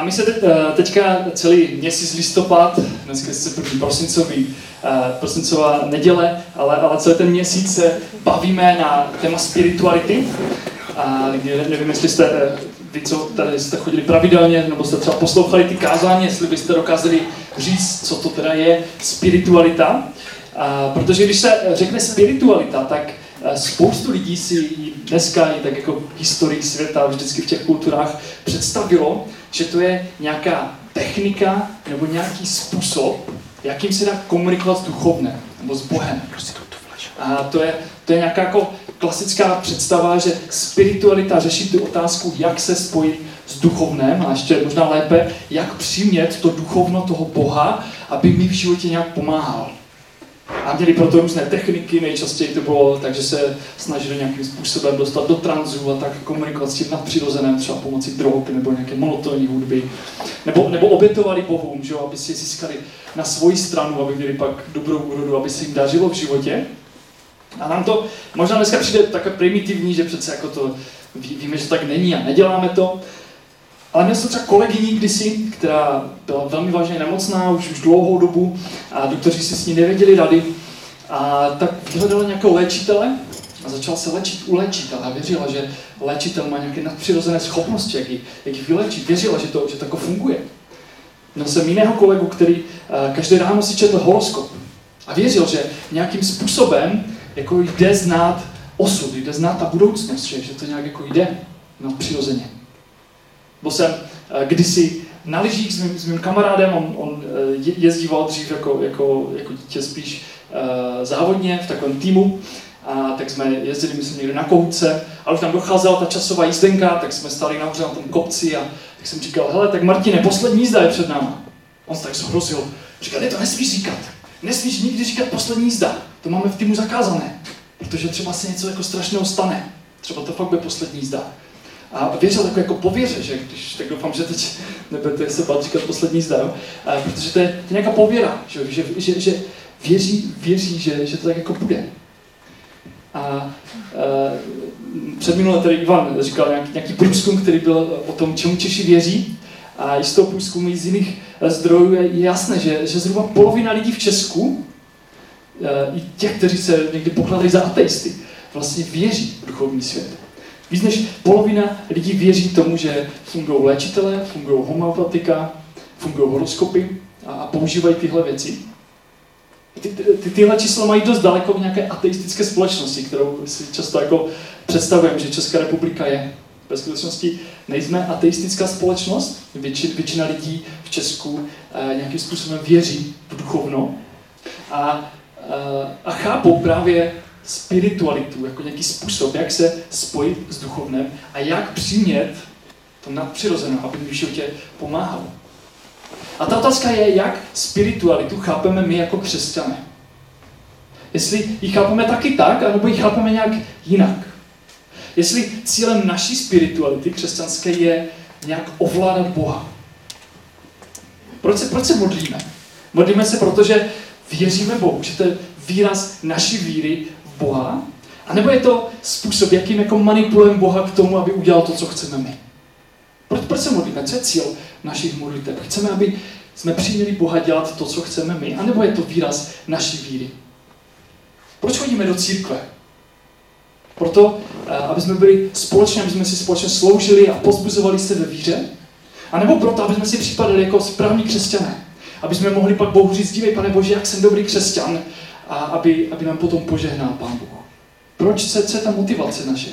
A my se teď, eh, teďka celý měsíc listopad, dneska je první prosincový, eh, prosincová neděle, ale, ale celý ten měsíc se bavíme na téma spirituality. A nevím, jestli jste, eh, vy, co tady jste chodili pravidelně, nebo jste třeba poslouchali ty kázání, jestli byste dokázali říct, co to teda je spiritualita. A, protože když se řekne spiritualita, tak spoustu lidí si dneska i tak jako historii světa, vždycky v těch kulturách představilo, že to je nějaká technika nebo nějaký způsob, jakým se dá komunikovat s duchovnem nebo s Bohem. A to je, to je nějaká jako klasická představa, že spiritualita řeší tu otázku, jak se spojit s duchovnem a ještě možná lépe, jak přimět to duchovno toho Boha, aby mi v životě nějak pomáhal. A měli proto různé techniky, nejčastěji to bylo tak, že se snažili nějakým způsobem dostat do tranzu a tak komunikovat s tím nadpřirozeným, třeba pomocí drog nebo nějaké monotónní hudby. Nebo, nebo obětovali bohům, že, aby si získali na svoji stranu, aby měli pak dobrou úrodu, aby se jim dařilo v životě. A nám to možná dneska přijde takové primitivní, že přece jako to víme, že tak není a neděláme to, ale měl jsem třeba kolegyni kdysi, která byla velmi vážně nemocná už, už dlouhou dobu a doktoři si s ní nevěděli rady. A tak vyhledala nějakého léčitele a začala se léčit u léčitele a věřila, že léčitel má nějaké nadpřirozené schopnosti, jak ji, jak ji vylečit. Věřila, že to, že to jako funguje. Měl jsem jiného kolegu, který uh, každé ráno si četl horoskop a věřil, že nějakým způsobem jako jde znát osud, jde znát ta budoucnost, že, že to nějak jako jde nadpřirozeně. Byl jsem uh, kdysi na lyžích s mým, s mým kamarádem, on, on uh, jezdíval dřív jako, jako, jako dítě spíš uh, závodně v takovém týmu, a tak jsme jezdili, myslím, někde na koutce, a už tam docházela ta časová jízdenka, tak jsme stali nahoře na tom kopci a tak jsem říkal, hele, tak Martine, poslední jízda je před náma. On se tak zhrozil. Říkal, ne, to nesmíš říkat. Nesmíš nikdy říkat poslední jízda. To máme v týmu zakázané. Protože třeba se něco jako strašného stane. Třeba to fakt bude poslední jízda. A věřil jako, jako pověře, že když, tak doufám, že teď nebudete se bát říkat poslední zda, jo? A, protože to je, to je nějaká pověra, že, že, že, že věří, věří že, že to tak jako bude. A, a před minulé tady Ivan říkal nějaký, nějaký průzkum, který byl o tom, čemu Češi věří. A i z toho průzkumu z jiných zdrojů je jasné, že, že zhruba polovina lidí v Česku, i těch, kteří se někdy pokládají za ateisty, vlastně věří v duchovní svět. Víc než polovina lidí věří tomu, že fungují léčitelé, fungují homeopatika, fungují horoskopy a, používají tyhle věci. Ty, ty, tyhle čísla mají dost daleko v nějaké ateistické společnosti, kterou si často jako představujeme, že Česká republika je. Ve skutečnosti nejsme ateistická společnost, většina, většina lidí v Česku eh, nějakým způsobem věří v duchovno a, eh, a chápou právě spiritualitu, jako nějaký způsob, jak se spojit s duchovnem a jak přimět to nadpřirozené, aby v životě pomáhalo. A ta otázka je, jak spiritualitu chápeme my jako křesťané. Jestli ji chápeme taky tak, anebo ji chápeme nějak jinak. Jestli cílem naší spirituality křesťanské je nějak ovládat Boha. Proč se, proč se modlíme? Modlíme se, protože věříme Bohu, že to je výraz naší víry Boha, a nebo je to způsob, jakým jako manipulujeme Boha k tomu, aby udělal to, co chceme my. Proč, proč se modlíme? Co je cíl našich modlitev? Chceme, aby jsme přiměli Boha dělat to, co chceme my, anebo je to výraz naší víry? Proč chodíme do církve? Proto, eh, aby jsme byli společně, aby jsme si společně sloužili a pozbuzovali se ve víře? A nebo proto, aby jsme si připadali jako správní křesťané? Aby jsme mohli pak Bohu říct, dívej, pane Bože, jak jsem dobrý křesťan, a aby, aby nám potom požehnal Pán Bůh. Proč se, je ta motivace naše?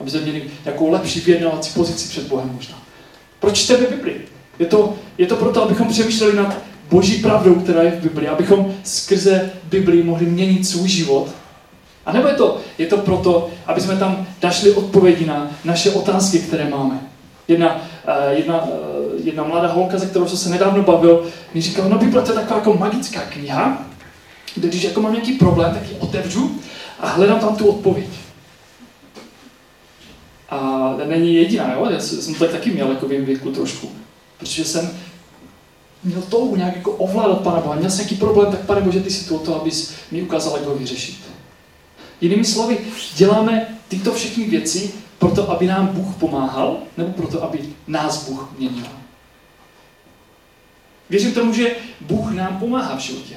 Aby jsme měli nějakou lepší vyjednávací pozici před Bohem možná. Proč čteme Bibli? Je to, je to proto, abychom přemýšleli nad boží pravdou, která je v Bibli, abychom skrze Bibli mohli měnit svůj život. A nebo je to, je to proto, aby jsme tam našli odpovědi na naše otázky, které máme. Jedna, uh, jedna, uh, jedna mladá holka, ze kterou jsem se nedávno bavil, mi říkala, no Bible to je taková jako magická kniha, kde když jako mám nějaký problém, tak ji otevřu a hledám tam tu odpověď. A není jediná, jo? Já jsem to tak taky měl jako v věku trošku. Protože jsem měl touhu nějak jako ovládat Pana Boha. Měl jsem nějaký problém, tak Pane Bože, ty si tu o to, abys mi ukázal, jak ho vyřešit. Jinými slovy, děláme tyto všechny věci proto, aby nám Bůh pomáhal, nebo proto, aby nás Bůh měnil? Věřím tomu, že Bůh nám pomáhá v životě.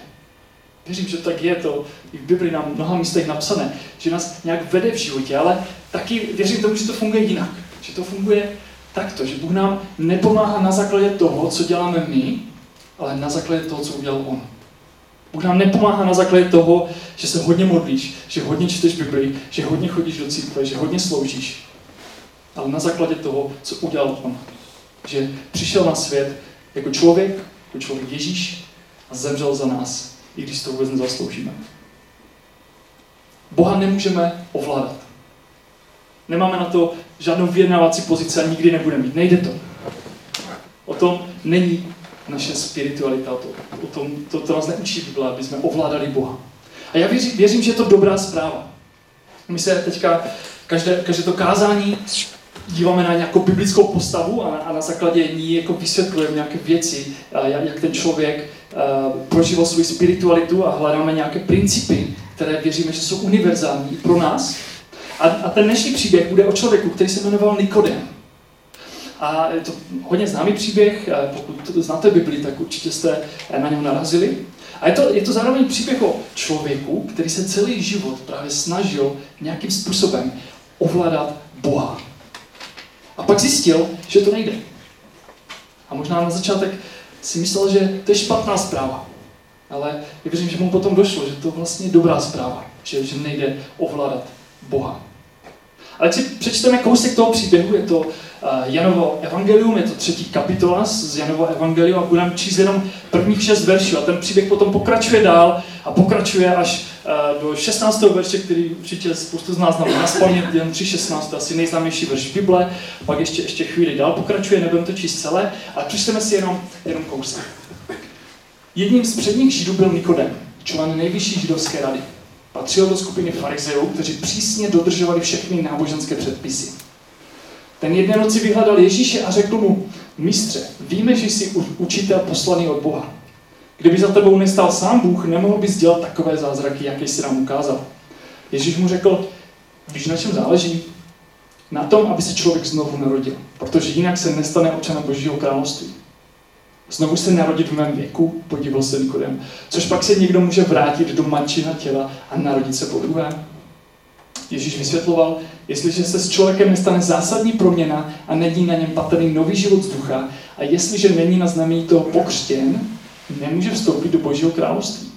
Věřím, že tak je to i v Bibli na mnoha místech napsané, že nás nějak vede v životě, ale taky věřím tomu, že to funguje jinak. Že to funguje takto, že Bůh nám nepomáhá na základě toho, co děláme my, ale na základě toho, co udělal On. Bůh nám nepomáhá na základě toho, že se hodně modlíš, že hodně čteš Bibli, že hodně chodíš do církve, že hodně sloužíš, ale na základě toho, co udělal On. Že přišel na svět jako člověk, jako člověk Ježíš a zemřel za nás, i když to vůbec nezasloužíme. Boha nemůžeme ovládat. Nemáme na to žádnou vyjednávací pozici a nikdy nebudeme mít. Nejde to. O tom není naše spiritualita. To, o tom, to, to nás neučí Bible, aby jsme ovládali Boha. A já věřím, věřím, že je to dobrá zpráva. My se teďka každé, každé to kázání díváme na nějakou biblickou postavu a na, a na základě ní jako vysvětlujeme nějaké věci, jak ten člověk uh, prožíval svou spiritualitu a hledáme nějaké principy, které věříme, že jsou univerzální pro nás. A, a ten dnešní příběh bude o člověku, který se jmenoval Nikodem. A je to hodně známý příběh, pokud znáte Bibli, tak určitě jste na něm narazili. A je to, je to zároveň příběh o člověku, který se celý život právě snažil nějakým způsobem ovládat Boha. A pak zjistil, že to nejde. A možná na začátek si myslel, že to je špatná zpráva. Ale já věřím, že mu potom došlo, že to vlastně je dobrá zpráva, že, že nejde ovládat Boha. Ale si přečteme kousek toho příběhu, je to uh, Janovo evangelium, je to třetí kapitola z Janovo evangelium a budeme číst jenom prvních šest veršů. A ten příběh potom pokračuje dál a pokračuje až uh, do 16. verše, který určitě spoustu z nás známe na jen 3.16, asi nejznámější verš Bible. Pak ještě, ještě chvíli dál pokračuje, nebudeme to číst celé, ale přečteme si jenom, jenom kousek. Jedním z předních židů byl Nikodem, člen nejvyšší židovské rady. Patřil do skupiny farizeů, kteří přísně dodržovali všechny náboženské předpisy. Ten jedné noci vyhledal Ježíše a řekl mu, mistře, víme, že jsi učitel poslaný od Boha. Kdyby za tebou nestal sám Bůh, nemohl bys dělat takové zázraky, jaké jsi nám ukázal. Ježíš mu řekl, víš, na čem záleží? Na tom, aby se člověk znovu narodil, protože jinak se nestane občanem Božího království. Znovu se narodit v mém věku, podíval se Nikodem. Což pak se někdo může vrátit do mančina těla a narodit se po druhé. Ježíš vysvětloval, jestliže se s člověkem nestane zásadní proměna a není na něm patrný nový život z ducha a jestliže není na znamení toho pokřtěn, nemůže vstoupit do Božího království.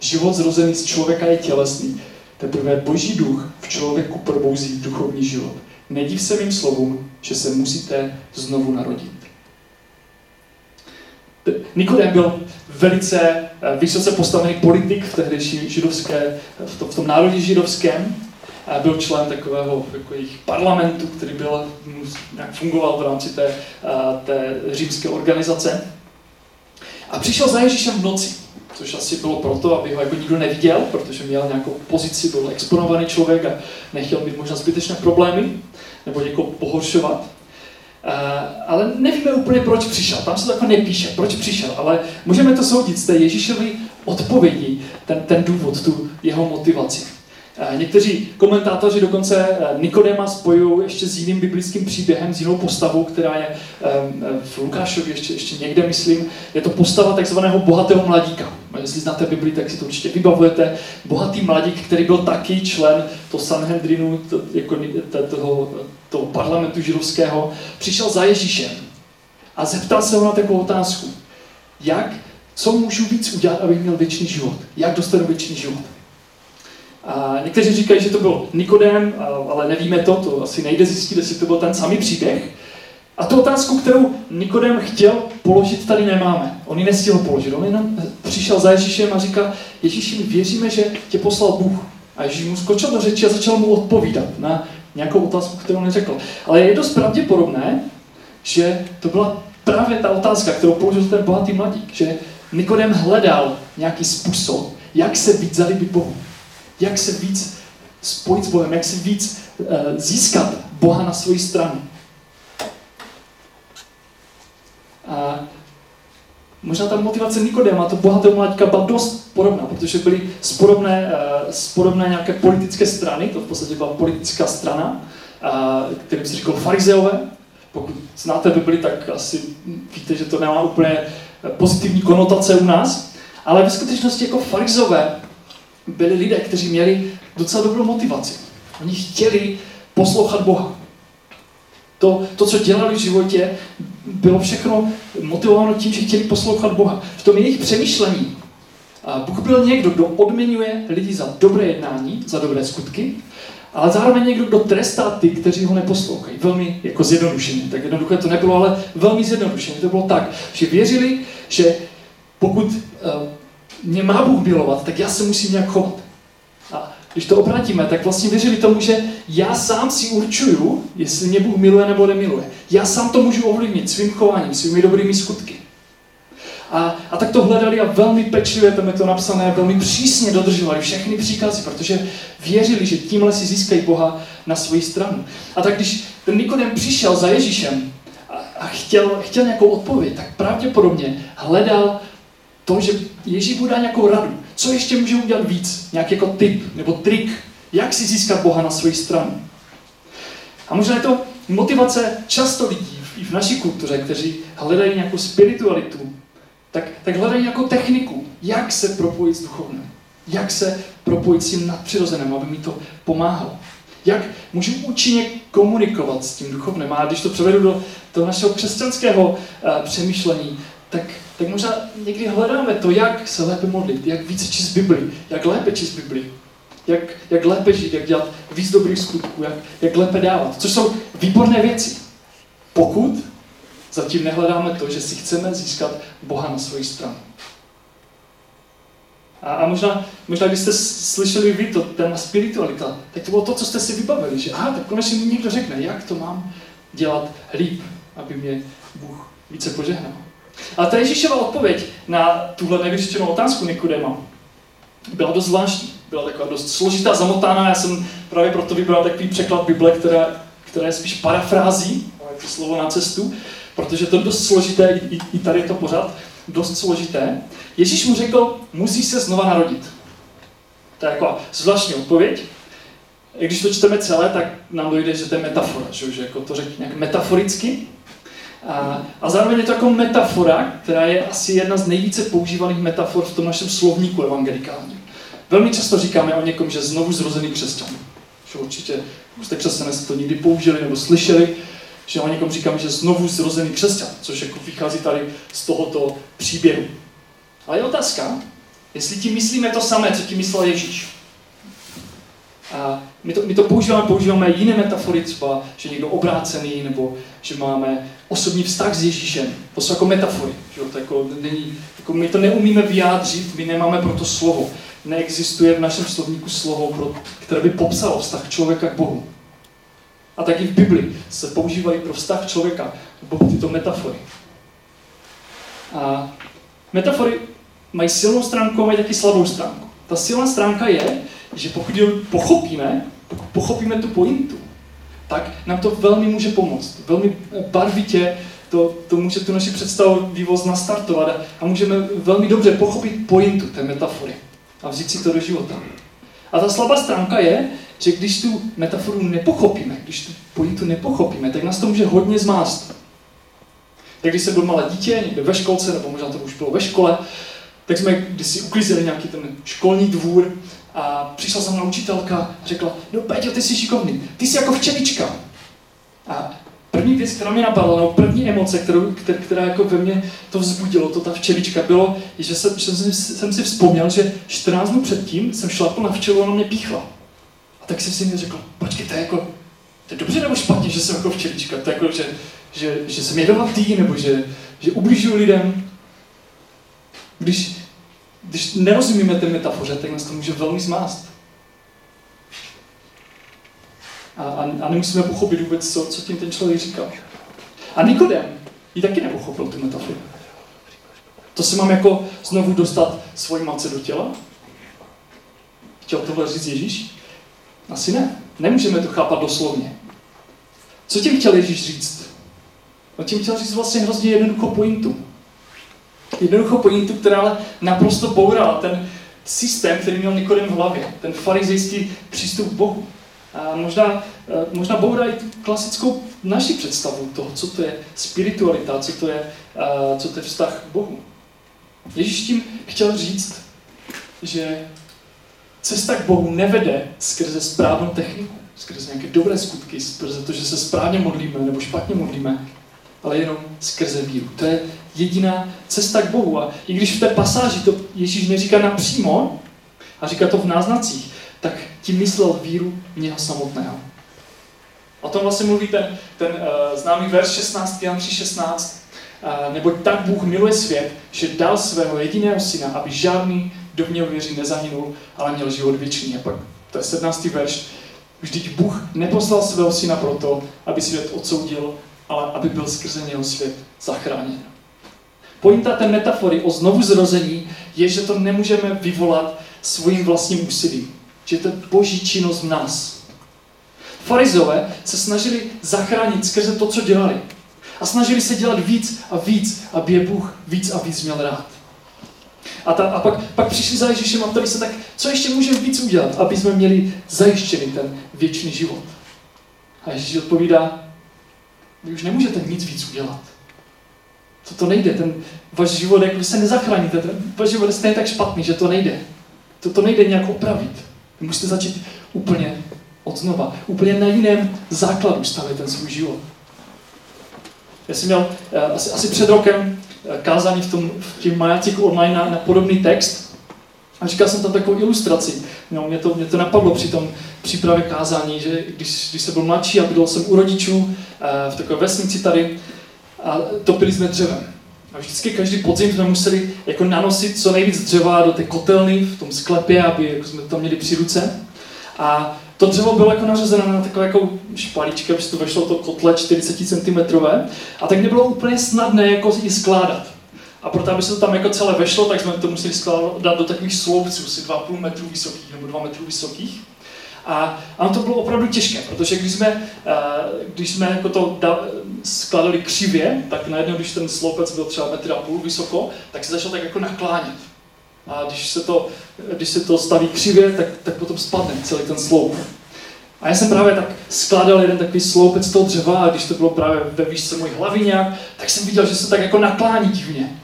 Život zrozený z člověka je tělesný. Teprve Boží duch v člověku probouzí duchovní život. Nediv se mým slovům, že se musíte znovu narodit. Nikodem byl velice eh, vysoce postavený politik v tehdejší židovské, v tom, v tom národě židovském. A byl člen takového jako jejich parlamentu, který byl, nějak fungoval v rámci té, eh, té římské organizace. A přišel za Ježíšem v noci, což asi bylo proto, aby ho jako nikdo neviděl, protože měl nějakou pozici, byl exponovaný člověk a nechtěl mít možná zbytečné problémy nebo někoho pohoršovat. Uh, ale nevíme úplně, proč přišel. Tam se to jako nepíše, proč přišel, ale můžeme to soudit z té Ježíšovy odpovědi, ten, ten důvod, tu jeho motivaci. Uh, někteří komentátoři dokonce uh, Nikodema spojují ještě s jiným biblickým příběhem, s jinou postavou, která je v Lukášově ještě, ještě někde, myslím. Je to postava takzvaného bohatého mladíka. Jestli znáte Bibli, tak si to určitě vybavujete. Bohatý mladík, který byl taky člen to Sanhedrinu, to, jako, toho toho parlamentu židovského, přišel za Ježíšem a zeptal se ho na takovou otázku. Jak, co můžu víc udělat, abych měl věčný život? Jak dostanu věčný život? A někteří říkají, že to byl Nikodem, ale nevíme to, to asi nejde zjistit, jestli to byl ten samý příběh. A tu otázku, kterou Nikodem chtěl položit, tady nemáme. On ji nestihl položit. On jenom přišel za Ježíšem a říká, Ježíši, my věříme, že tě poslal Bůh. A Ježíš mu skočil do řeči a začal mu odpovídat na nějakou otázku, kterou neřekl. Ale je dost pravděpodobné, že to byla právě ta otázka, kterou položil ten bohatý mladík, že Nikodem hledal nějaký způsob, jak se víc zalíbit Bohu, jak se víc spojit s Bohem, jak si víc uh, získat Boha na svoji stranu. A Možná ta motivace Nikodema, to bohatého mladíka byla dost podobná, protože byly z podobné, eh, podobné nějaké politické strany, to v podstatě byla politická strana, kterým se říkal farizeové. Pokud znáte Bibli, tak asi víte, že to nemá úplně pozitivní konotace u nás. Ale ve skutečnosti jako farizové byli lidé, kteří měli docela dobrou motivaci. Oni chtěli poslouchat Boha. To, to, co dělali v životě, bylo všechno motivováno tím, že chtěli poslouchat Boha. V tom jejich přemýšlení Bůh byl někdo, kdo odměňuje lidi za dobré jednání, za dobré skutky, ale zároveň někdo, kdo trestá ty, kteří ho neposlouchají. Velmi jako zjednodušeně. Tak jednoduché to nebylo, ale velmi zjednodušeně. To bylo tak, že věřili, že pokud uh, mě má Bůh milovat, tak já se musím nějak chovat. A když to obratíme, tak vlastně věřili tomu, že já sám si určuju, jestli mě Bůh miluje nebo nemiluje. Já sám to můžu ovlivnit svým chováním, svými dobrými skutky. A, a tak to hledali a velmi pečlivě, tam je to napsané, velmi přísně dodržovali všechny příkazy, protože věřili, že tímhle si získají Boha na svoji stranu. A tak když ten Nikodem přišel za Ježíšem a, a chtěl, chtěl nějakou odpověď, tak pravděpodobně hledal to, že Ježíš bude nějakou radu. Co ještě může udělat víc? Nějaký jako tip nebo trik, jak si získat Boha na svoji stranu. A možná je to motivace často lidí i v naší kultuře, kteří hledají nějakou spiritualitu, tak, tak hledají jako techniku, jak se propojit s duchovním. Jak se propojit s tím nadpřirozeným, aby mi to pomáhalo. Jak můžu účinně komunikovat s tím duchovním. A když to převedu do toho našeho křesťanského uh, přemýšlení, tak, tak možná někdy hledáme to, jak se lépe modlit, jak více číst Bibli, jak lépe číst Bibli, jak, jak lépe žít, jak dělat víc dobrých skutků, jak, jak lépe dávat. Což jsou výborné věci. Pokud zatím nehledáme to, že si chceme získat Boha na svoji stranu. A, a možná, možná, když jste slyšeli vy to téma spiritualita, tak to bylo to, co jste si vybavili, že aha, tak konečně mi někdo řekne, jak to mám dělat líp, aby mě Bůh více požehnal. A ta Ježíšova odpověď na tuhle nevyřešenou otázku Nikodema byla dost zvláštní. Byla taková dost složitá, zamotána. Já jsem právě proto vybral takový překlad Bible, která, která je spíš parafrází, to slovo na cestu, protože to je dost složité, i, i tady je to pořád dost složité. Ježíš mu řekl, musí se znova narodit. To je jako zvláštní odpověď. Když to čteme celé, tak nám dojde, že to je metafora, že, že jako to řekne nějak metaforicky. A, a zároveň je to jako metafora, která je asi jedna z nejvíce používaných metafor v tom našem slovníku evangelikálním. Velmi často říkáme o někom, že znovu zrozený křesťan. Že určitě jste křesťané to někdy použili nebo slyšeli, že o někom říkáme, že znovu zrozený křesťan, což jako vychází tady z tohoto příběhu. Ale je otázka, jestli tím myslíme to samé, co tím myslel Ježíš. A my to, my to používáme, používáme jiné metafory, třeba, že někdo obrácený, nebo že máme osobní vztah s Ježíšem. To jsou jako metafory. Že? To jako není, jako my to neumíme vyjádřit, my nemáme pro to slovo. Neexistuje v našem slovníku slovo, pro, které by popsalo vztah člověka k Bohu. A taky v Bibli se používají pro vztah člověka Bohu tyto metafory. A metafory mají silnou stránku, mají taky slabou stránku. Ta silná stránka je, že pokud ji pochopíme, pokud pochopíme tu pointu, tak nám to velmi může pomoct. Velmi barvitě to, to může tu naši představu vývoz nastartovat a, a můžeme velmi dobře pochopit pointu té metafory a vzít si to do života. A ta slabá stránka je, že když tu metaforu nepochopíme, když tu pointu nepochopíme, tak nás to může hodně zmást. Tak když jsem byl malé dítě, někde ve školce, nebo možná to už bylo ve škole, tak jsme když si uklízeli nějaký ten školní dvůr a přišla za mnou učitelka a řekla, no Péťo, ty jsi šikovný, ty jsi jako včelička. A první věc, která mě napadla, no první emoce, kterou, která, která jako ve mně to vzbudilo, to ta včelička, bylo, že jsem, že jsem, jsem si vzpomněl, že 14 dnů předtím jsem šlapl na včelu a ona mě píchla. A tak jsem si mi řekl, počkej, to je jako, to je dobře nebo špatně, že jsem jako včelička, to je jako, že, že, že jsem jedovatý, nebo že, že ubližuju lidem. Když, když nerozumíme té metafoře, tak nás to může velmi zmást. A, a, a nemusíme pochopit vůbec, co, co tím ten člověk říkal. A Nikodem ji taky nepochopil, tu metaforu. To se mám jako znovu dostat svojí matce do těla? Chtěl tohle říct Ježíš? Asi ne. Nemůžeme to chápat doslovně. Co tím chtěl Ježíš říct? On tím chtěl říct vlastně hrozně jednoduchou pointu. Jednoduchou pointu, která ale naprosto bourala ten systém, který měl Nikodem v hlavě. Ten farizejský přístup k Bohu. A možná, eh, možná dá i tu klasickou naši představu toho, co to je spiritualita, co to je, eh, co to je vztah k Bohu. Ježíš tím chtěl říct, že cesta k Bohu nevede skrze správnou techniku, skrze nějaké dobré skutky, skrze to, že se správně modlíme nebo špatně modlíme, ale jenom skrze víru. To je jediná cesta k Bohu. A i když v té pasáži to Ježíš neříká napřímo, a říká to v náznacích, tak tím myslel víru něho samotného. O tom vlastně mluví ten, ten uh, známý verš 16, Jan 3, 16. Uh, neboť tak Bůh miluje svět, že dal svého jediného syna, aby žádný, kdo v něho věří, nezahynul, ale měl život věčný. A pak to je 17. verš. Vždyť Bůh neposlal svého syna proto, aby svět odsoudil, ale aby byl skrze něho svět zachráněn. Pointa té metafory o znovu zrození je, že to nemůžeme vyvolat svým vlastním úsilím. Že to je boží činnost v nás. Farizové se snažili zachránit skrze to, co dělali. A snažili se dělat víc a víc, aby je Bůh víc a víc měl rád. A, ta, a pak, pak přišli za Ježíšem a ptali se tak, co ještě můžeme víc udělat, aby jsme měli zajištěný ten věčný život. A Ježíš odpovídá, vy už nemůžete nic víc udělat. To, to nejde, ten váš život, jak vy se nezachráníte, ten váš život je stejně tak špatný, že to nejde. To, to nejde nějak opravit. Vy musíte začít úplně od znova, úplně na jiném základu stavět ten svůj život. Já jsem měl uh, asi, asi před rokem uh, kázání v tom, v tím majácíku online na, na podobný text a říkal jsem tam takovou ilustraci. No, mě, to, mě to napadlo při tom přípravě kázání, že když, když jsem byl mladší a bydlel jsem u rodičů uh, v takové vesnici tady a topili jsme dřevem. A vždycky každý podzim jsme museli jako nanosit co nejvíc dřeva do té kotelny v tom sklepě, aby jako jsme to měli při ruce. A to dřevo bylo jako nařezeno na takové jako špalíčky, aby to vešlo to kotle 40 cm. A tak nebylo úplně snadné jako ji skládat. A proto, aby se to tam jako celé vešlo, tak jsme to museli skládat do takových sloupců, asi 2,5 metru vysokých nebo 2 metrů vysokých. A, a to bylo opravdu těžké, protože když jsme, když jsme jako to skladali křivě, tak najednou, když ten sloupec byl třeba metr a půl vysoko, tak se začal tak jako naklánět. A když se to, když se to staví křivě, tak, tak potom spadne celý ten sloup. A já jsem právě tak skládal jeden takový sloupec toho dřeva a když to bylo právě ve výšce mojí hlavy nějak, tak jsem viděl, že se tak jako naklání divně.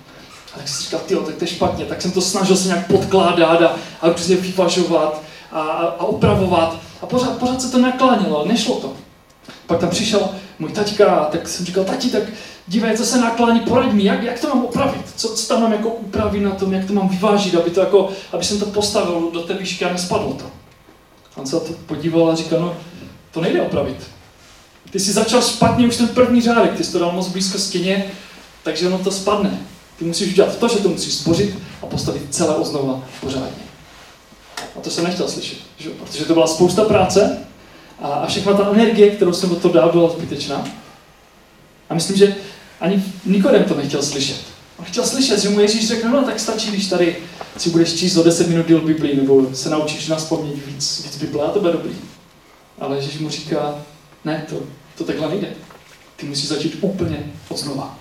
A tak jsem si říkal, tyjo, tak to je špatně. Tak jsem to snažil se nějak podkládat a, a různě vyvažovat a, a opravovat. A pořád, pořád se to naklánělo, ale nešlo to. Pak tam přišel můj taťka, tak jsem říkal, tati, tak dívej, co se naklání, poraď mi, jak, jak to mám opravit, co, co tam mám jako upravit na tom, jak to mám vyvážit, aby, to jako, aby jsem to postavil do té výšky a nespadlo to. On se to podíval a říkal, no, to nejde opravit. Ty jsi začal špatně už ten první řádek, ty jsi to dal moc blízko stěně, takže ono to spadne. Ty musíš udělat to, že to musíš spořit a postavit celé oznova pořádně. A to jsem nechtěl slyšet, že? protože to byla spousta práce a, a všechna ta energie, kterou jsem do toho dal, byla zbytečná. A myslím, že ani Nikodem to nechtěl slyšet. On chtěl slyšet, že mu Ježíš řekne, no tak stačí, když tady si budeš číst o 10 minut díl Biblii, nebo se naučíš nás vzpomnět víc, víc Bible, a to bude dobrý. Ale Ježíš mu říká, ne, to, to takhle nejde. Ty musíš začít úplně od znova.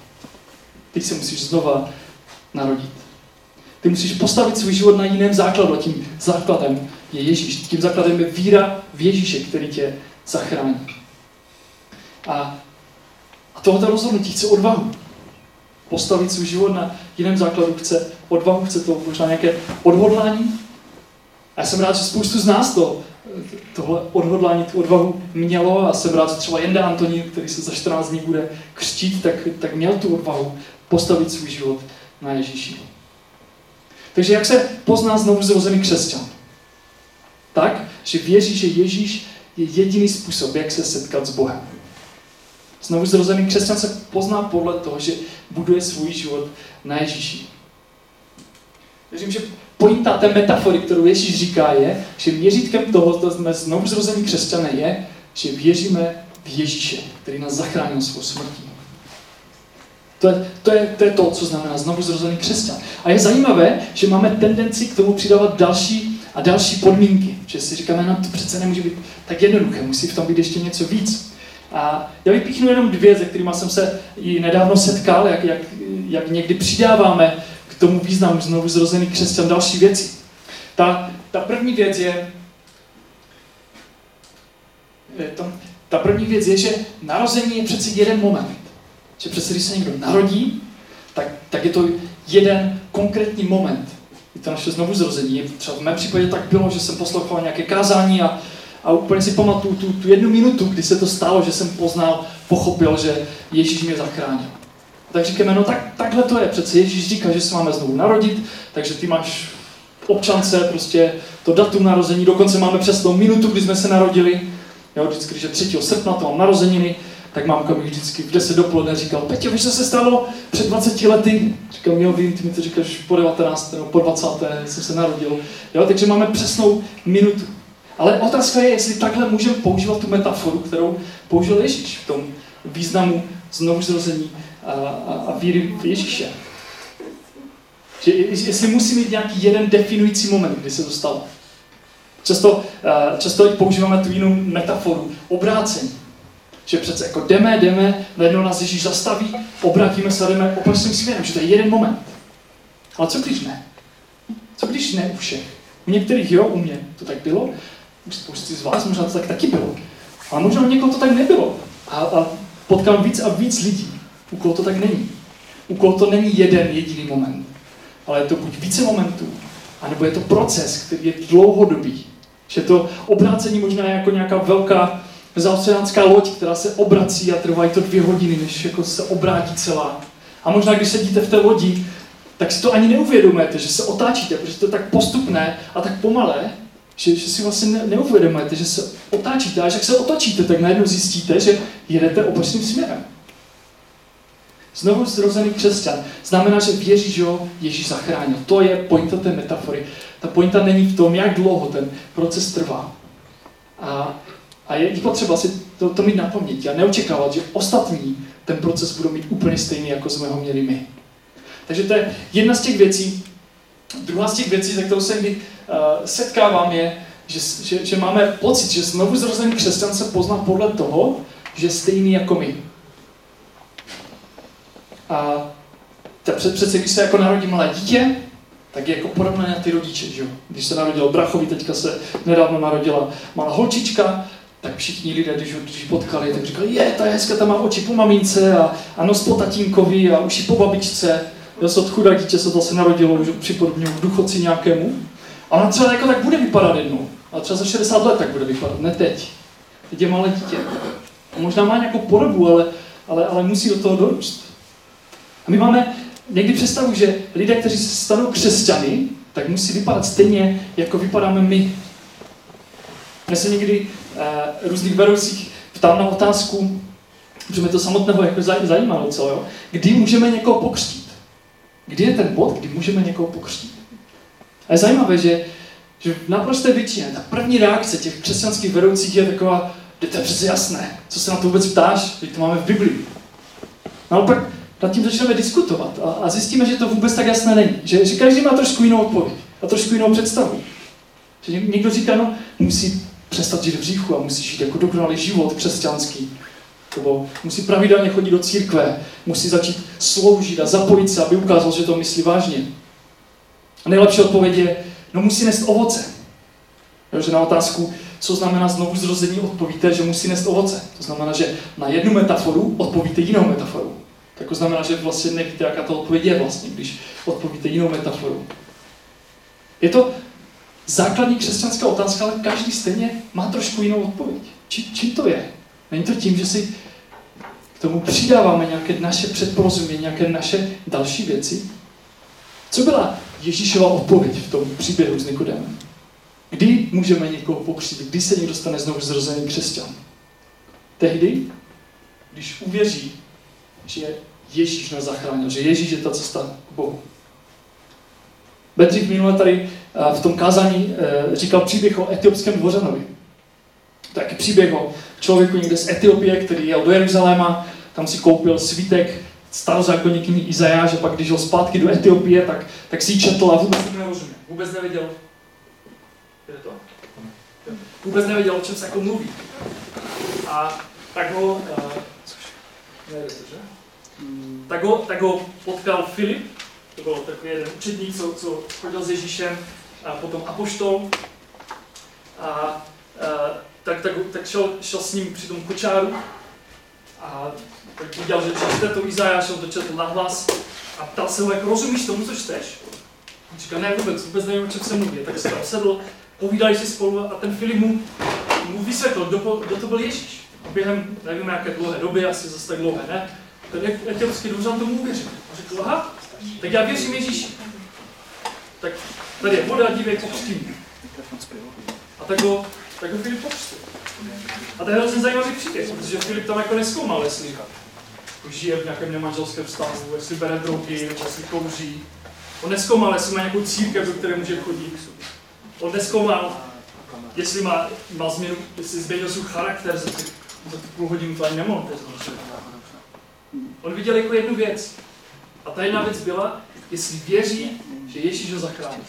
Ty se musíš znova narodit. Ty musíš postavit svůj život na jiném základu a tím základem je Ježíš. Tím základem je víra v Ježíše, který tě zachrání. A, a tohoto rozhodnutí chce odvahu. Postavit svůj život na jiném základu chce odvahu, chce to možná nějaké odhodlání. A já jsem rád, že spoustu z nás to, tohle odhodlání, tu odvahu mělo a jsem rád, že třeba Jenda Antonín, který se za 14 dní bude křtít, tak, tak měl tu odvahu postavit svůj život na Ježíši. Takže jak se pozná znovu zrozený křesťan? Tak, že věří, že Ježíš je jediný způsob, jak se setkat s Bohem. Znovu zrozený křesťan se pozná podle toho, že buduje svůj život na Ježíši. Věřím, že pointa té metafory, kterou Ježíš říká, je, že měřítkem toho, že jsme znovu zrození křesťané, je, že věříme v Ježíše, který nás zachránil svou smrtí. To je, to, je, to je to, co znamená znovu zrozený křesťan. A je zajímavé, že máme tendenci k tomu přidávat další a další podmínky. Že si říkáme, no to přece nemůže být tak jednoduché, musí v tom být ještě něco víc. A já vypíchnu jenom dvě, se kterými jsem se i nedávno setkal, jak, jak, jak někdy přidáváme k tomu významu znovu zrozený křesťan další věci. Ta, ta první věc je, to, ta první věc je, že narození je přeci jeden moment. Že přeci, když se někdo narodí, tak, tak je to jeden konkrétní moment. Je to naše znovu zrození. Třeba v mém případě tak bylo, že jsem poslouchal nějaké kázání a, a úplně si pamatuju tu, tu jednu minutu, kdy se to stalo, že jsem poznal, pochopil, že Ježíš mě zachránil. Tak říkáme, no tak, takhle to je. Přece Ježíš říká, že se máme znovu narodit, takže ty máš občance prostě to datum narození, dokonce máme přesnou minutu, kdy jsme se narodili. Jo, vždycky, když je 3. srpna, to mám narozeniny, tak mámka mi vždycky v 10 dopoledne říkal, Petě, víš, co se stalo před 20 lety? Říkal, jo, vím, ty mi to říkáš po 19. nebo po 20. jsem se narodil. Jo, takže máme přesnou minutu. Ale otázka je, jestli takhle můžeme používat tu metaforu, kterou použil Ježíš v tom významu znovu zrození a, a, a víry v Ježíše. Že jestli musí mít nějaký jeden definující moment, kdy se to stalo. Často, často používáme tu jinou metaforu, obrácení. Že přece jako jdeme, jdeme, najednou nás Ježíš zastaví, obrátíme se jdeme opačným směrem, že to je jeden moment. Ale co když ne? Co když ne u všech? U některých jo, u mě to tak bylo, u spousty z vás možná to tak taky bylo. Ale možná u někoho to tak nebylo. A, a potkám víc a víc lidí, u koho to tak není. U koho to není jeden jediný moment. Ale je to buď více momentů, anebo je to proces, který je dlouhodobý. Že to obrácení možná je jako nějaká velká zaoceánská loď, která se obrací a trvá to dvě hodiny, než jako se obrátí celá. A možná, když sedíte v té lodi, tak si to ani neuvědomujete, že se otáčíte, protože to je tak postupné a tak pomalé, že, že si vlastně ne, neuvědomujete, že se otáčíte. A jak se otočíte, tak najednou zjistíte, že jedete opačným směrem. Znovu zrozený křesťan znamená, že věří, že ho Ježíš zachránil. To je pointa té metafory. Ta pointa není v tom, jak dlouho ten proces trvá. A, a je potřeba si to, to mít na paměti a neočekávat, že ostatní ten proces budou mít úplně stejný, jako jsme ho měli my. Takže to je jedna z těch věcí. Druhá z těch věcí, se kterou se kdy uh, setkávám, je, že, že, že máme pocit, že znovu zrozený křesťan se pozná podle toho, že je stejný jako my. A před, přece, když se jako narodí malé dítě, tak je jako podobné na ty rodiče, že jo? Když se narodil brachovi, teďka se nedávno narodila malá holčička, tak všichni lidé, když ho když potkali, tak říkali, je, ta hezka, ta má oči po mamince a, a nos po tatínkovi a uši po babičce. Já se od chudá dítě se zase narodilo už připodobňuji v duchoci nějakému. A ona třeba jako tak bude vypadat jednou. A třeba za 60 let tak bude vypadat, ne teď. Teď je malé dítě. A možná má nějakou podobu, ale, ale, ale musí do toho dorůst. A my máme někdy představu, že lidé, kteří se stanou křesťany, tak musí vypadat stejně, jako vypadáme my. Já se někdy různých vedoucích ptám na otázku, že mě to samotného jako zajímalo docela, jo? kdy můžeme někoho pokřtít. Kdy je ten bod, kdy můžeme někoho pokřtít. A je zajímavé, že, že v naprosté většině ta první reakce těch křesťanských vedoucích je taková, že to je přece jasné, co se na to vůbec ptáš, že to máme v Biblii. No ale pak nad tím začneme diskutovat a, a zjistíme, že to vůbec tak jasné není. Že, že každý má trošku jinou odpověď a trošku jinou představu. Že někdo říká, no, musí přestat žít v říchu a musí žít jako dokonalý život křesťanský. Nebo musí pravidelně chodit do církve, musí začít sloužit a zapojit se, aby ukázal, že to myslí vážně. A nejlepší odpověď je, no musí nést ovoce. Jo, že na otázku, co znamená znovu zrození, odpovíte, že musí nést ovoce. To znamená, že na jednu metaforu odpovíte jinou metaforu. Tak to znamená, že vlastně nevíte, jaká to odpověď je vlastně, když odpovíte jinou metaforu. Je to základní křesťanská otázka, ale každý stejně má trošku jinou odpověď. Či, čím to je? Není to tím, že si k tomu přidáváme nějaké naše předporozumění, nějaké naše další věci? Co byla Ježíšova odpověď v tom příběhu s Nikodemem? Kdy můžeme někoho pokřít? Kdy se někdo stane znovu zrozený křesťan? Tehdy, když uvěří, že Ježíš nás zachránil, že Ježíš je ta cesta k Bohu. Bedřich minule tady eh, v tom kázání eh, říkal příběh o etiopském dvořanovi. Taky příběh o člověku někde z Etiopie, který jel do Jeruzaléma, tam si koupil svítek starozákonní knihy a pak když šel zpátky do Etiopie, tak, tak si ji četl a vůbec nerozuměl. Vůbec nevěděl, je to? Vůbec nevěděl, o čem se jako mluví. A tak ho, uh, to, že? Tak ho, tak ho potkal Filip, to byl takový jeden učedník, co, co chodil s Ježíšem, a potom apoštol. A, a tak, tak, tak šel, šel s ním při tom kočáru a tak viděl, že čte to Izajáš, on to četl nahlas a ptal se ho, jak rozumíš tomu, co čteš? On říká, ne vůbec, vůbec nevím, o čem se mluví. Tak se tam sedl, povídali si spolu a ten Filip mu, mu vysvětlil, kdo, kdo to byl Ježíš. A během, nevím, jaké dlouhé doby, asi zase tak dlouhé, ne? Ten etiopský dvořan tomu uvěřil. A řekl, aha, tak já věřím Ježíši. Tak tady je voda, dívej, pokřtím. A tak ho, tak ho Filip pokřtil. A to je hrozně zajímavý příběh, protože Filip tam jako neskoumal, jestli žije v nějakém nemanželském vztahu, jestli bere drogy, jestli kouří. On neskoumal, jestli má nějakou církev, do které může chodit. On neskoumal, jestli má, má změnu, jestli změnil svůj charakter za, ty, za tu půl hodinu, to ani nemohl On viděl jako jednu věc. A ta jedna věc byla, jestli věří, že Ježíš ho zachrání.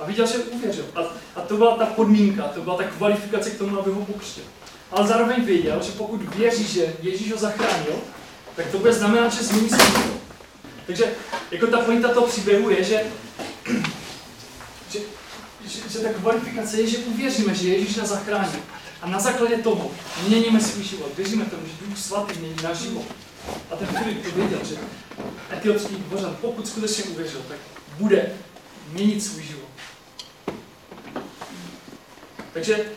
A viděl, že uvěřil. A, a to byla ta podmínka, to byla ta kvalifikace k tomu, aby ho pokřtil. Ale zároveň věděl, že pokud věří, že Ježíš ho zachránil, tak to bude znamenat, že změní svůj Takže jako ta pointa toho příběhu je, že, že, že, že ta kvalifikace je, že uvěříme, že Ježíš nás zachrání. A na základě toho měníme svůj život. Věříme tomu, že Duch Svatý mění náš život. A ten Filip to věděl, že etiopský dvořan, pokud skutečně uvěřil, tak bude měnit svůj život. Takže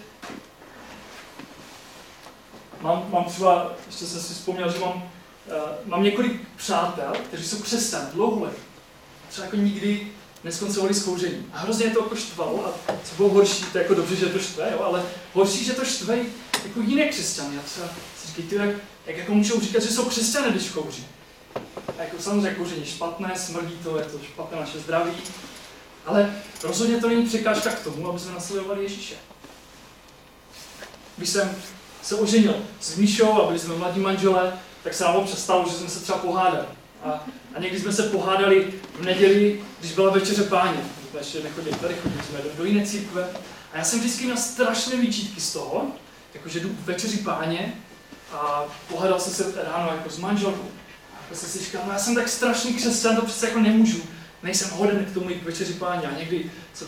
mám, mám třeba, ještě jsem si vzpomněl, že mám, uh, mám několik přátel, kteří jsou křesťané dlouho let. Třeba jako nikdy neskoncovali s kouřením. A hrozně je to jako štvalo a co bylo horší, to jako dobře, že to štve, jo, ale horší, že to štve jako jiné křesťany. A třeba si říkají, jak, jak jako můžou říkat, že jsou křesťané, když kouří. A jako samozřejmě kouření špatné, smrdí to, je to špatné naše zdraví. Ale rozhodně to není překážka k tomu, aby jsme nasledovali Ježíše. Když jsem se oženil s Míšou a byli jsme mladí manželé, tak se nám občas stalo, že jsme se třeba pohádali. A, a někdy jsme se pohádali v neděli, když byla večeře páně. Ještě nechodili tady, chodili jsme do, do jiné církve. A já jsem vždycky měl strašné výčítky z toho, jakože jdu večeři páně a pohádal jsem se ráno jako s manželkou. A jsem si říkal, no já jsem tak strašný křesťan, to přece jako nemůžu. Nejsem hoden k tomu jít k večeři páně. A někdy jsem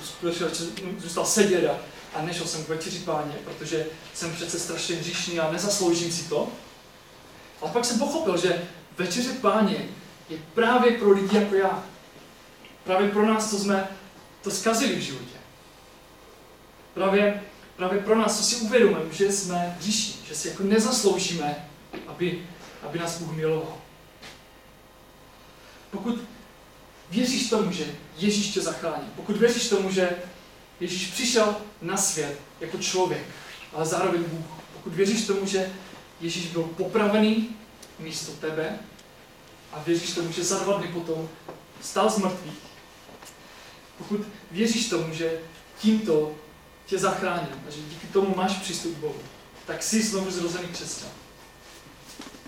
zůstal sedět a a nešel jsem k večeři páně, protože jsem přece strašně hříšný a nezasloužím si to. A pak jsem pochopil, že večeře páně je právě pro lidi jako já. Právě pro nás, co jsme to zkazili v životě. Právě, právě pro nás, co si uvědomujeme, že jsme hříšní, že si jako nezasloužíme, aby, aby nás Bůh miloval. Pokud věříš tomu, že Ježíš tě zachrání, pokud věříš tomu, že Ježíš přišel na svět jako člověk, ale zároveň Bůh. Pokud věříš tomu, že Ježíš byl popravený místo tebe a věříš tomu, že za dva dny potom stal z mrtvých, pokud věříš tomu, že tímto tě zachránil a že díky tomu máš přístup k Bohu, tak jsi znovu zrozený křesťan.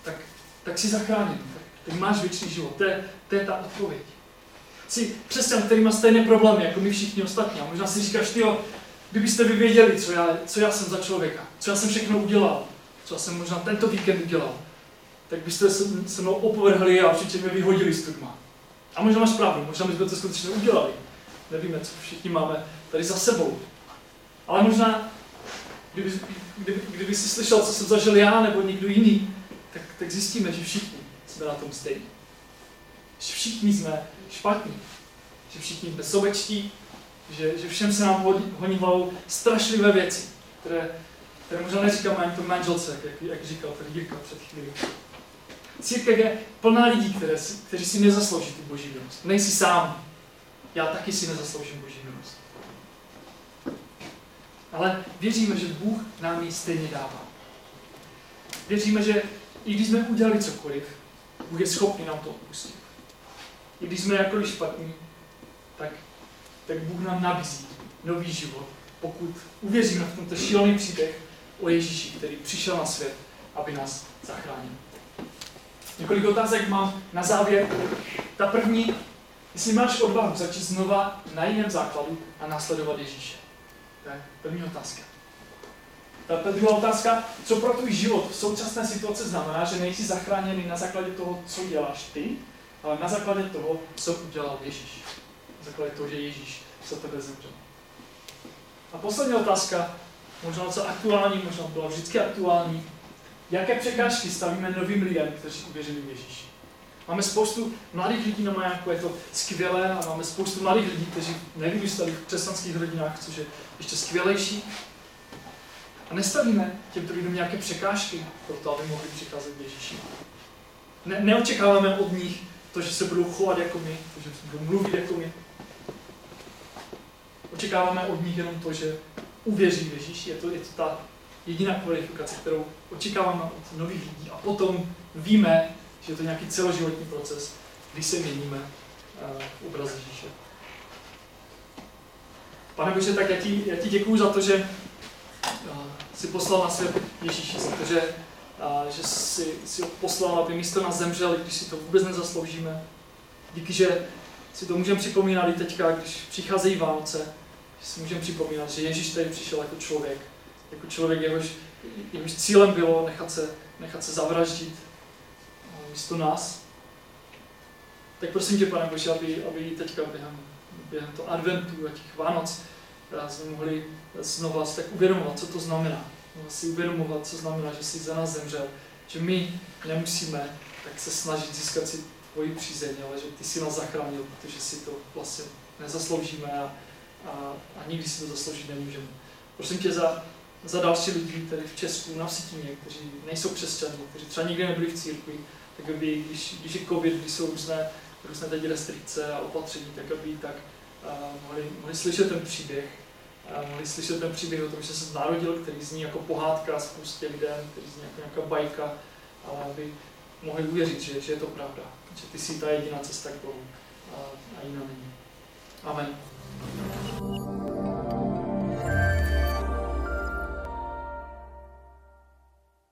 Tak, tak jsi zachráněn, tak, tak máš věčný život. To je, to je ta odpověď jsi křesťan, který má stejné problémy, jako my všichni ostatní. A možná si říkáš, ty kdybyste vy věděli, co já, co já jsem za člověka, co já jsem všechno udělal, co já jsem možná tento víkend udělal, tak byste se, se mnou opovrhli a určitě mě vyhodili z turma. A možná máš pravdu, možná jsme to skutečně udělali. Nevíme, co všichni máme tady za sebou. Ale možná, kdyby, kdyby, kdyby si slyšel, co jsem zažil já nebo někdo jiný, tak, tak zjistíme, že všichni jsme na tom stejní. Že všichni jsme špatní. Že všichni jsme sobečtí, že, že všem se nám honí hlavou strašlivé věci, které, které možná neříkám ani to manželce, jak, jak říkal tady Jirka před chvílí. Církev je plná lidí, které, kteří si nezaslouží tu boží milost. Nejsi sám. Já taky si nezasloužím boží milost. Ale věříme, že Bůh nám ji stejně dává. Věříme, že i když jsme udělali cokoliv, Bůh je schopný nám to odpustit i když jsme jakkoliv špatní, tak, tak Bůh nám nabízí nový život, pokud uvěříme v tomto šílený příběh o Ježíši, který přišel na svět, aby nás zachránil. Několik otázek mám na závěr. Ta první, jestli máš odvahu začít znova na jiném základu a následovat Ježíše. To je první otázka. Ta, ta druhá otázka, co pro tvůj život v současné situaci znamená, že nejsi zachráněný na základě toho, co děláš ty, ale na základě toho, co udělal Ježíš. Na základě toho, že Ježíš za tebe zemřel. A poslední otázka, možná docela aktuální, možná byla vždycky aktuální. Jaké překážky stavíme novým lidem, kteří uvěřili v Ježíši? Máme spoustu mladých lidí na majáku, je to skvělé, a máme spoustu mladých lidí, kteří nevyrůstali v křesťanských rodinách, což je ještě skvělejší. A nestavíme těmto lidem nějaké překážky pro to, aby mohli přicházet k Ježíši. Ne, neočekáváme od nich to, že se budou chovat jako my, to, že budou mluvit jako my. Očekáváme od nich jenom to, že uvěří v Ježíši. Je to, je to ta jediná kvalifikace, kterou očekáváme od nových lidí. A potom víme, že je to nějaký celoživotní proces, kdy se měníme v obraz Ježíše. Pane Bože, tak já ti, já ti děkuju za to, že uh, jsi poslal na svět Ježíši, za to, že, uh, že jsi ho poslal, aby místo nás zemřel, když si to vůbec nezasloužíme. Díky, že si to můžeme připomínat i teďka, když přicházejí Vánoce, že si můžeme připomínat, že Ježíš tady přišel jako člověk, jako člověk, jehož, jehož cílem bylo nechat se, nechat se zavraždit místo nás. Tak prosím tě, pane Bože, aby, aby teďka během, během toho adventu a těch Vánoc eh, jsme mohli znova tak uvědomovat, co to znamená. Mohli si uvědomovat, co znamená, že jsi za nás zemřel. Že my nemusíme tak se snažit získat si tvoji přízeň, ale že ty jsi nás zachránil, protože si to vlastně nezasloužíme a, a, a nikdy si to zasloužit nemůžeme. Prosím tě za, za další lidi tady v Česku, na Vsítině, kteří nejsou křesťané, kteří třeba nikdy nebyli v církvi, tak aby, když, když je covid, když jsou různé, různé teď restrikce a opatření, tak aby tak uh, mohli, mohli slyšet ten příběh, uh, mohli slyšet ten příběh o tom, že se narodil, který zní jako pohádka spoustě lidem, který zní jako nějaká bajka, ale aby mohli uvěřit, že, že je to pravda, že ty jsi ta jediná cesta k Bohu a, a jiná není. Amen.